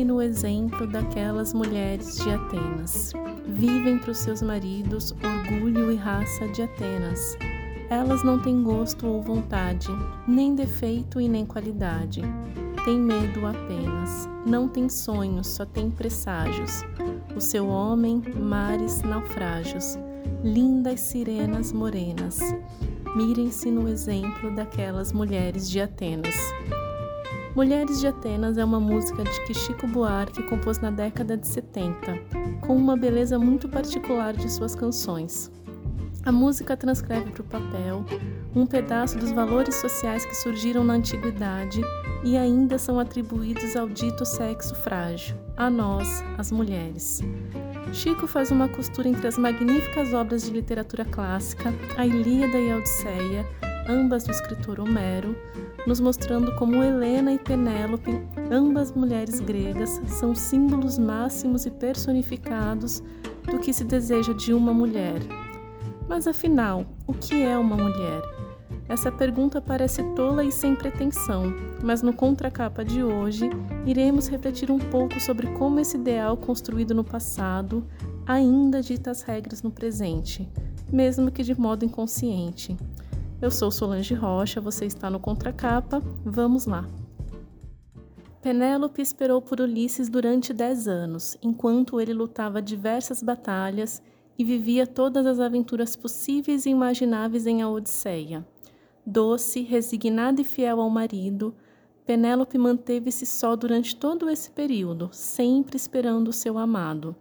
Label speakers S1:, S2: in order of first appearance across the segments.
S1: Mirem-se no exemplo daquelas mulheres de Atenas. Vivem para os seus maridos orgulho e raça de Atenas. Elas não têm gosto ou vontade, nem defeito e nem qualidade. Têm medo apenas, não têm sonhos, só têm presságios. O seu homem, mares, naufrágios, lindas sirenas morenas. Mirem-se no exemplo daquelas mulheres de Atenas. Mulheres de Atenas é uma música de que Chico Buarque compôs na década de 70, com uma beleza muito particular de suas canções. A música transcreve para o papel um pedaço dos valores sociais que surgiram na antiguidade e ainda são atribuídos ao dito sexo frágil, a nós, as mulheres. Chico faz uma costura entre as magníficas obras de literatura clássica, a Ilíada e a Odisseia, ambas do escritor Homero, nos mostrando como Helena e Penélope, ambas mulheres gregas, são símbolos máximos e personificados do que se deseja de uma mulher. Mas afinal, o que é uma mulher? Essa pergunta parece tola e sem pretensão, mas no contracapa de hoje iremos refletir um pouco sobre como esse ideal construído no passado ainda dita as regras no presente, mesmo que de modo inconsciente. Eu sou Solange Rocha, você está no Contracapa. Vamos lá. Penélope esperou por Ulisses durante dez anos, enquanto ele lutava diversas batalhas e vivia todas as aventuras possíveis e imagináveis em A Odisseia. Doce, resignada e fiel ao marido, Penélope manteve-se só durante todo esse período, sempre esperando o seu amado.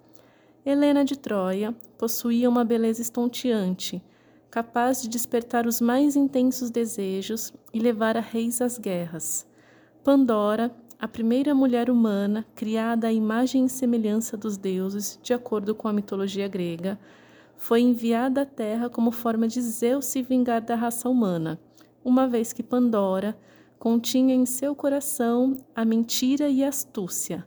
S1: Helena de Troia possuía uma beleza estonteante, capaz de despertar os mais intensos desejos e levar a reis às guerras. Pandora, a primeira mulher humana criada à imagem e semelhança dos deuses, de acordo com a mitologia grega, foi enviada à Terra como forma de Zeus se vingar da raça humana, uma vez que Pandora continha em seu coração a mentira e a astúcia.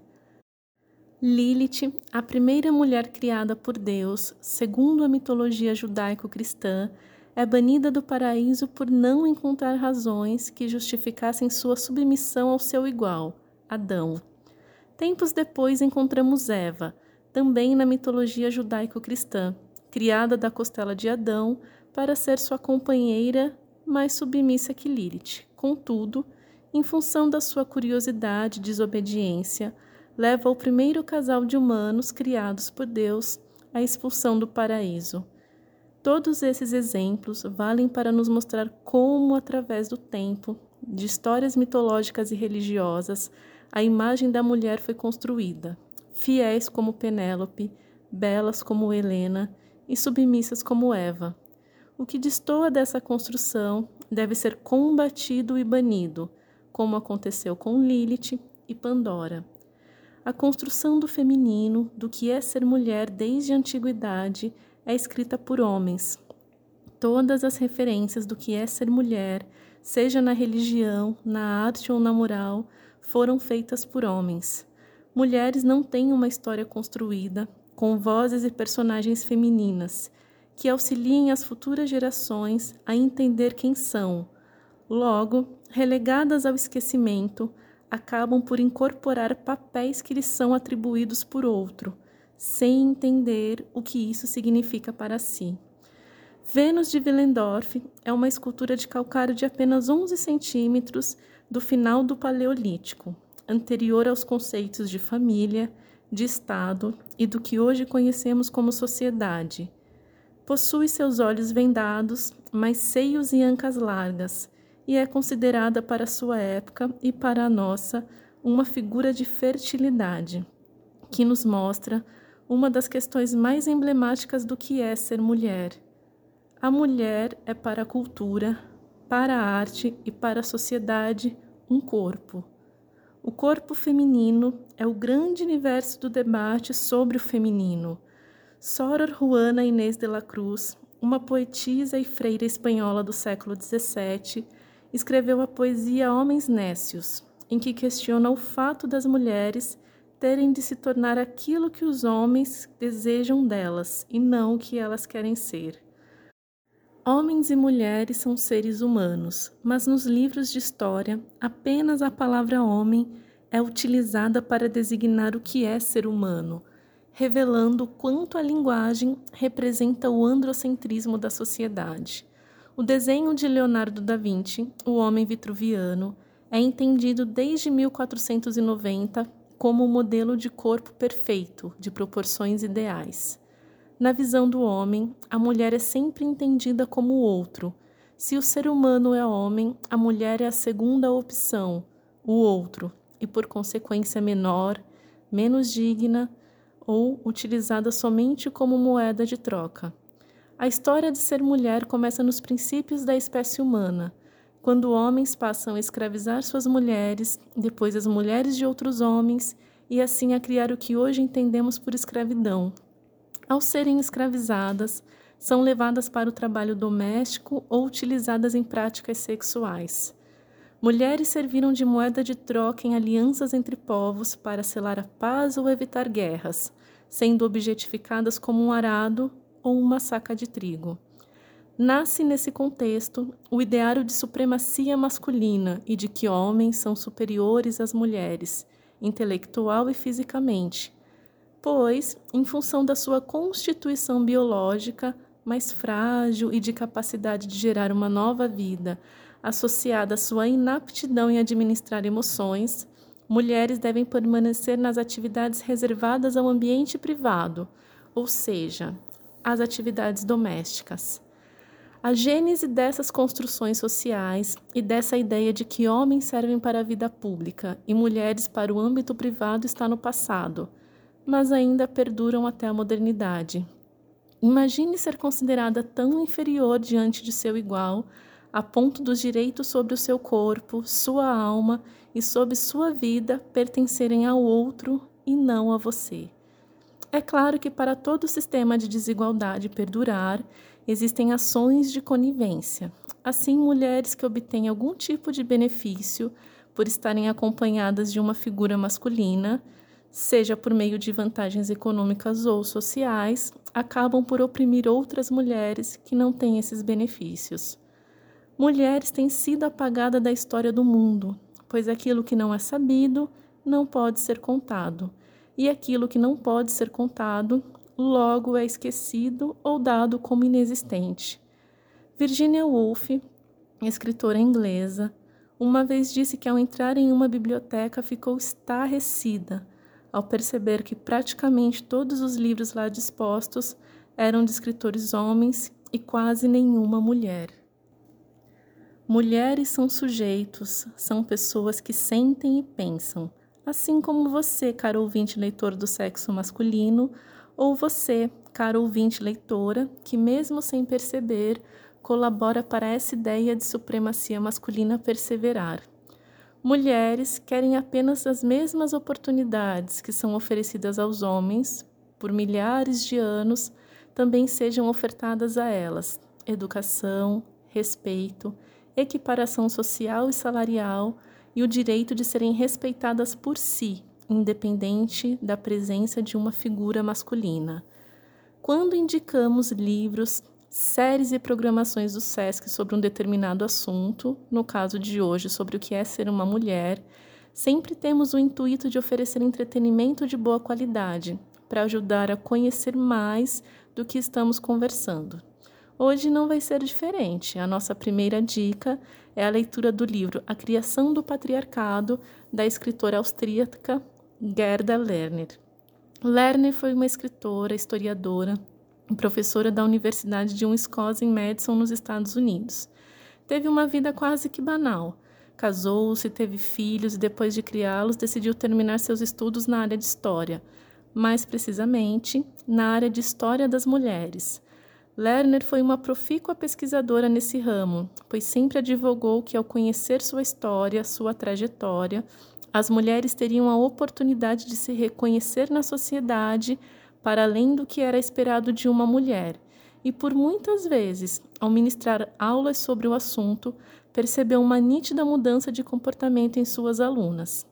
S1: Lilith, a primeira mulher criada por Deus, segundo a mitologia judaico-cristã, é banida do paraíso por não encontrar razões que justificassem sua submissão ao seu igual, Adão. Tempos depois encontramos Eva, também na mitologia judaico-cristã, criada da costela de Adão para ser sua companheira mais submissa que Lilith. Contudo, em função da sua curiosidade e desobediência, leva o primeiro casal de humanos criados por Deus à expulsão do paraíso. Todos esses exemplos valem para nos mostrar como, através do tempo, de histórias mitológicas e religiosas, a imagem da mulher foi construída, fiéis como Penélope, belas como Helena e submissas como Eva. O que destoa dessa construção deve ser combatido e banido, como aconteceu com Lilith e Pandora. A construção do feminino, do que é ser mulher desde a antiguidade, é escrita por homens. Todas as referências do que é ser mulher, seja na religião, na arte ou na moral, foram feitas por homens. Mulheres não têm uma história construída, com vozes e personagens femininas, que auxiliem as futuras gerações a entender quem são. Logo, relegadas ao esquecimento, acabam por incorporar papéis que lhes são atribuídos por outro, sem entender o que isso significa para si. Vênus de Willendorf é uma escultura de calcário de apenas 11 centímetros do final do Paleolítico, anterior aos conceitos de família, de Estado e do que hoje conhecemos como sociedade. Possui seus olhos vendados, mas seios e ancas largas, e é considerada para sua época e para a nossa uma figura de fertilidade, que nos mostra uma das questões mais emblemáticas do que é ser mulher. A mulher é para a cultura, para a arte e para a sociedade um corpo. O corpo feminino é o grande universo do debate sobre o feminino. Soror Juana Inês de la Cruz, uma poetisa e freira espanhola do século XVII, escreveu a poesia Homens Nécios, em que questiona o fato das mulheres terem de se tornar aquilo que os homens desejam delas e não o que elas querem ser. Homens e mulheres são seres humanos, mas nos livros de história, apenas a palavra homem é utilizada para designar o que é ser humano, revelando quanto a linguagem representa o androcentrismo da sociedade. O desenho de Leonardo da Vinci, o homem vitruviano, é entendido desde 1490 como o modelo de corpo perfeito, de proporções ideais. Na visão do homem, a mulher é sempre entendida como outro. Se o ser humano é homem, a mulher é a segunda opção, o outro, e por consequência menor, menos digna ou utilizada somente como moeda de troca. A história de ser mulher começa nos princípios da espécie humana, quando homens passam a escravizar suas mulheres, depois as mulheres de outros homens, e assim a criar o que hoje entendemos por escravidão. Ao serem escravizadas, são levadas para o trabalho doméstico ou utilizadas em práticas sexuais. Mulheres serviram de moeda de troca em alianças entre povos para selar a paz ou evitar guerras, sendo objetificadas como um arado ou uma saca de trigo. Nasce nesse contexto o ideário de supremacia masculina e de que homens são superiores às mulheres, intelectual e fisicamente, pois, em função da sua constituição biológica mais frágil e de capacidade de gerar uma nova vida, associada à sua inaptidão em administrar emoções, mulheres devem permanecer nas atividades reservadas ao ambiente privado, ou seja, as atividades domésticas. A gênese dessas construções sociais e dessa ideia de que homens servem para a vida pública e mulheres para o âmbito privado está no passado, mas ainda perduram até a modernidade. Imagine ser considerada tão inferior diante de seu igual a ponto dos direitos sobre o seu corpo, sua alma e sobre sua vida pertencerem ao outro e não a você. É claro que para todo sistema de desigualdade perdurar, existem ações de conivência. Assim, mulheres que obtêm algum tipo de benefício por estarem acompanhadas de uma figura masculina, seja por meio de vantagens econômicas ou sociais, acabam por oprimir outras mulheres que não têm esses benefícios mulheres têm sido apagadas da história do mundo, pois aquilo que não é sabido não pode ser contado, e aquilo que não pode ser contado logo é esquecido ou dado como inexistente. Virginia Woolf, escritora inglesa, uma vez disse que ao entrar em uma biblioteca ficou estarrecida ao perceber que praticamente todos os livros lá dispostos eram de escritores homens e quase nenhuma mulher. Mulheres são sujeitos, são pessoas que sentem e pensam, assim como você, caro ouvinte leitor do sexo masculino, ou você, caro ouvinte leitora, que mesmo sem perceber, colabora para essa ideia de supremacia masculina perseverar. Mulheres querem apenas as mesmas oportunidades que são oferecidas aos homens, por milhares de anos, também sejam ofertadas a elas: educação, respeito, equiparação social e salarial e o direito de serem respeitadas por si, independente da presença de uma figura masculina. Quando indicamos livros, séries e programações do SESC sobre um determinado assunto, no caso de hoje sobre o que é ser uma mulher, sempre temos o intuito de oferecer entretenimento de boa qualidade, para ajudar a conhecer mais do que estamos conversando. Hoje não vai ser diferente. A nossa primeira dica é a leitura do livro A Criação do Patriarcado, da escritora austríaca Gerda Lerner. Lerner foi uma escritora, historiadora e professora da Universidade de Wisconsin Madison, nos Estados Unidos. Teve uma vida quase que banal. Casou-se, teve filhos e, depois de criá-los, decidiu terminar seus estudos na área de história, mais precisamente na área de história das mulheres. Lerner foi uma profícua pesquisadora nesse ramo, pois sempre advogou que, ao conhecer sua história, sua trajetória, as mulheres teriam a oportunidade de se reconhecer na sociedade para além do que era esperado de uma mulher, e por muitas vezes, ao ministrar aulas sobre o assunto, percebeu uma nítida mudança de comportamento em suas alunas.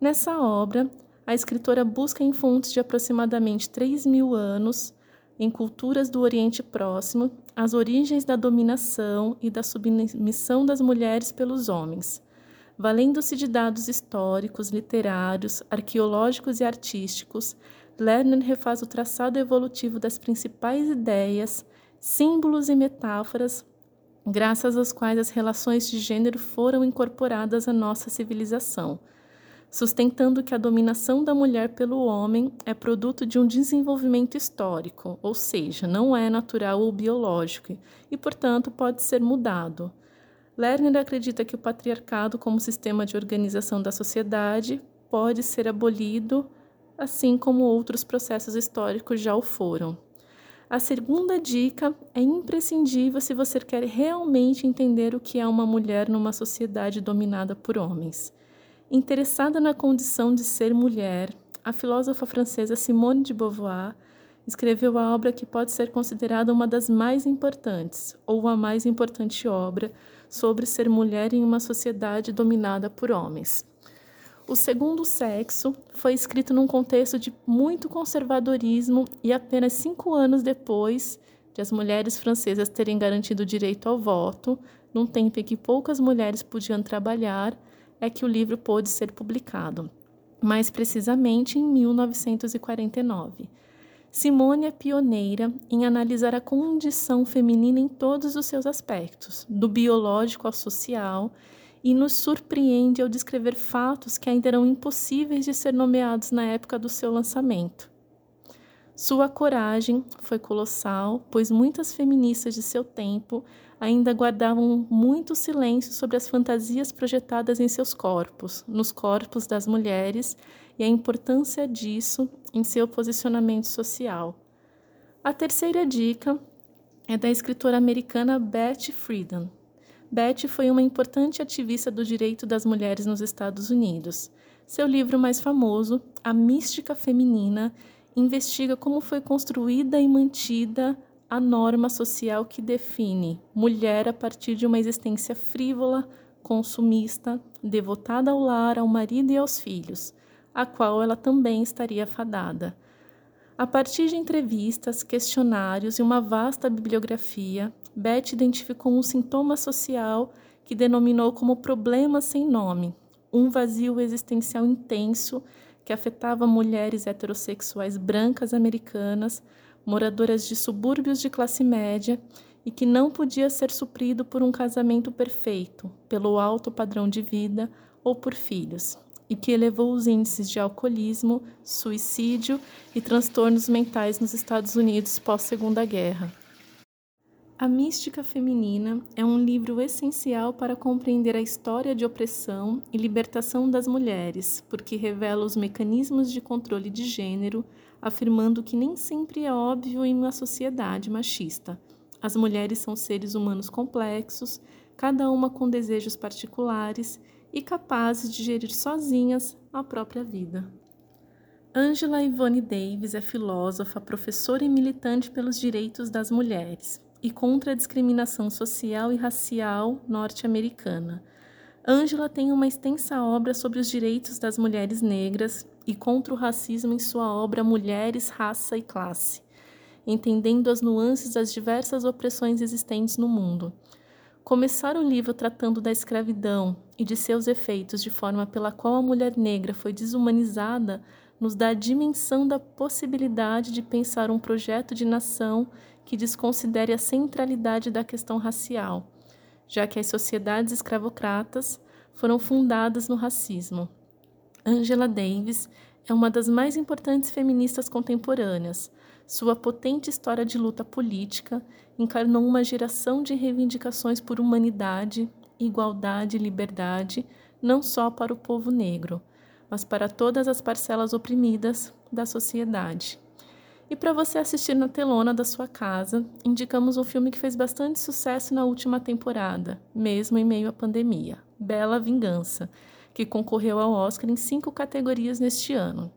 S1: Nessa obra, a escritora busca em fontes de aproximadamente 3 mil anos em culturas do Oriente Próximo, as origens da dominação e da submissão das mulheres pelos homens. Valendo-se de dados históricos, literários, arqueológicos e artísticos, Lerner refaz o traçado evolutivo das principais ideias, símbolos e metáforas, graças às quais as relações de gênero foram incorporadas à nossa civilização, sustentando que a dominação da mulher pelo homem é produto de um desenvolvimento histórico, ou seja, não é natural ou biológico, e, portanto, pode ser mudado. Lerner acredita que o patriarcado, como sistema de organização da sociedade, pode ser abolido assim como outros processos históricos já o foram. A segunda dica é imprescindível se você quer realmente entender o que é uma mulher numa sociedade dominada por homens. Interessada na condição de ser mulher, a filósofa francesa Simone de Beauvoir escreveu a obra que pode ser considerada uma das mais importantes, ou a mais importante obra, sobre ser mulher em uma sociedade dominada por homens. O Segundo Sexo foi escrito num contexto de muito conservadorismo e apenas cinco anos depois de as mulheres francesas terem garantido o direito ao voto, num tempo em que poucas mulheres podiam trabalhar, é que o livro pôde ser publicado, mais precisamente em 1949. Simone é pioneira em analisar a condição feminina em todos os seus aspectos, do biológico ao social e nos surpreende ao descrever fatos que ainda eram impossíveis de ser nomeados na época do seu lançamento. Sua coragem foi colossal, pois muitas feministas de seu tempo ainda guardavam muito silêncio sobre as fantasias projetadas em seus corpos, nos corpos das mulheres e a importância disso em seu posicionamento social. A terceira dica é da escritora americana Betty Friedan, Betty foi uma importante ativista do direito das mulheres nos Estados Unidos. Seu livro mais famoso, A Mística Feminina, investiga como foi construída e mantida a norma social que define mulher a partir de uma existência frívola, consumista, devotada ao lar, ao marido e aos filhos, a qual ela também estaria fadada. A partir de entrevistas, questionários e uma vasta bibliografia, Beth identificou um sintoma social que denominou como problema sem nome, um vazio existencial intenso que afetava mulheres heterossexuais brancas americanas, moradoras de subúrbios de classe média e que não podia ser suprido por um casamento perfeito, pelo alto padrão de vida ou por filhos, e que elevou os índices de alcoolismo, suicídio e transtornos mentais nos Estados Unidos pós-Segunda Guerra. A Mística Feminina é um livro essencial para compreender a história de opressão e libertação das mulheres, porque revela os mecanismos de controle de gênero, afirmando que nem sempre é óbvio em uma sociedade machista. As mulheres são seres humanos complexos, cada uma com desejos particulares e capazes de gerir sozinhas a própria vida. Angela Ivone Davis é filósofa, professora e militante pelos direitos das mulheres e contra a discriminação social e racial norte-americana. Angela tem uma extensa obra sobre os direitos das mulheres negras e contra o racismo em sua obra Mulheres, Raça e Classe, entendendo as nuances das diversas opressões existentes no mundo. Começar o livro tratando da escravidão e de seus efeitos de forma pela qual a mulher negra foi desumanizada nos dá a dimensão da possibilidade de pensar um projeto de nação que desconsidere a centralidade da questão racial, já que as sociedades escravocratas foram fundadas no racismo. Angela Davis é uma das mais importantes feministas contemporâneas. Sua potente história de luta política encarnou uma geração de reivindicações por humanidade, igualdade e liberdade, não só para o povo negro, mas para todas as parcelas oprimidas da sociedade. E para você assistir na telona da sua casa, indicamos um filme que fez bastante sucesso na última temporada, mesmo em meio à pandemia: Bela Vingança, que concorreu ao Oscar em cinco categorias neste ano.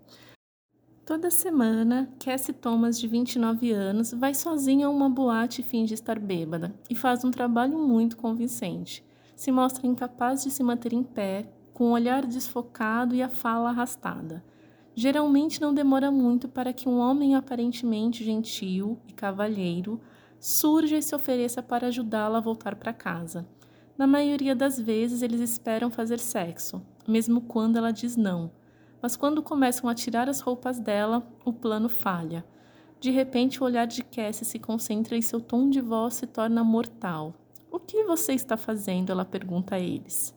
S1: Toda semana, Cassie Thomas, de 29 anos, vai sozinha a uma boate e finge estar bêbada, e faz um trabalho muito convincente. Se mostra incapaz de se manter em pé, com o olhar desfocado e a fala arrastada. Geralmente não demora muito para que um homem aparentemente gentil e cavalheiro surja e se ofereça para ajudá-la a voltar para casa. Na maioria das vezes, eles esperam fazer sexo, mesmo quando ela diz não. Mas quando começam a tirar as roupas dela, o plano falha. De repente, o olhar de Cassie se concentra e seu tom de voz se torna mortal. O que você está fazendo? Ela pergunta a eles.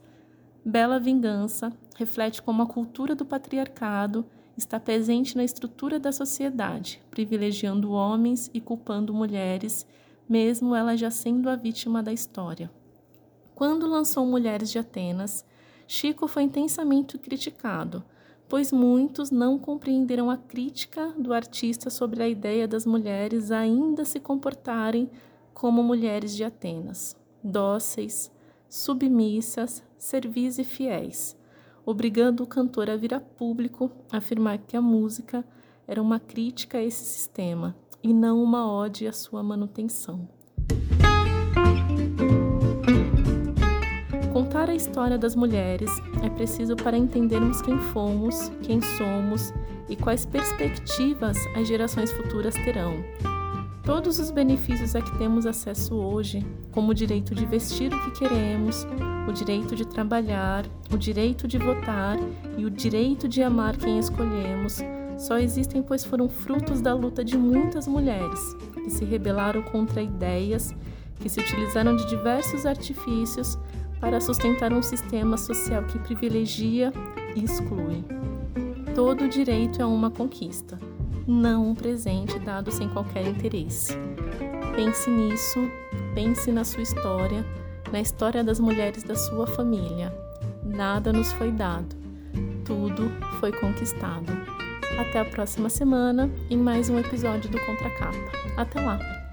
S1: Bela Vingança reflete como a cultura do patriarcado está presente na estrutura da sociedade, privilegiando homens e culpando mulheres, mesmo ela já sendo a vítima da história. Quando lançou Mulheres de Atenas, Chico foi intensamente criticado, pois muitos não compreenderam a crítica do artista sobre a ideia das mulheres ainda se comportarem como mulheres de Atenas, dóceis, submissas, servis e fiéis, obrigando o cantor a vir a público afirmar que a música era uma crítica a esse sistema e não uma ode à sua manutenção. Contar a história das mulheres é preciso para entendermos quem fomos, quem somos e quais perspectivas as gerações futuras terão. Todos os benefícios a que temos acesso hoje, como o direito de vestir o que queremos, o direito de trabalhar, o direito de votar e o direito de amar quem escolhemos, só existem pois foram frutos da luta de muitas mulheres que se rebelaram contra ideias, que se utilizaram de diversos artifícios para sustentar um sistema social que privilegia e exclui. Todo direito é uma conquista, não um presente dado sem qualquer interesse. Pense nisso, pense na sua história, na história das mulheres da sua família. Nada nos foi dado, tudo foi conquistado. Até a próxima semana em mais um episódio do Contra Capa. Até lá!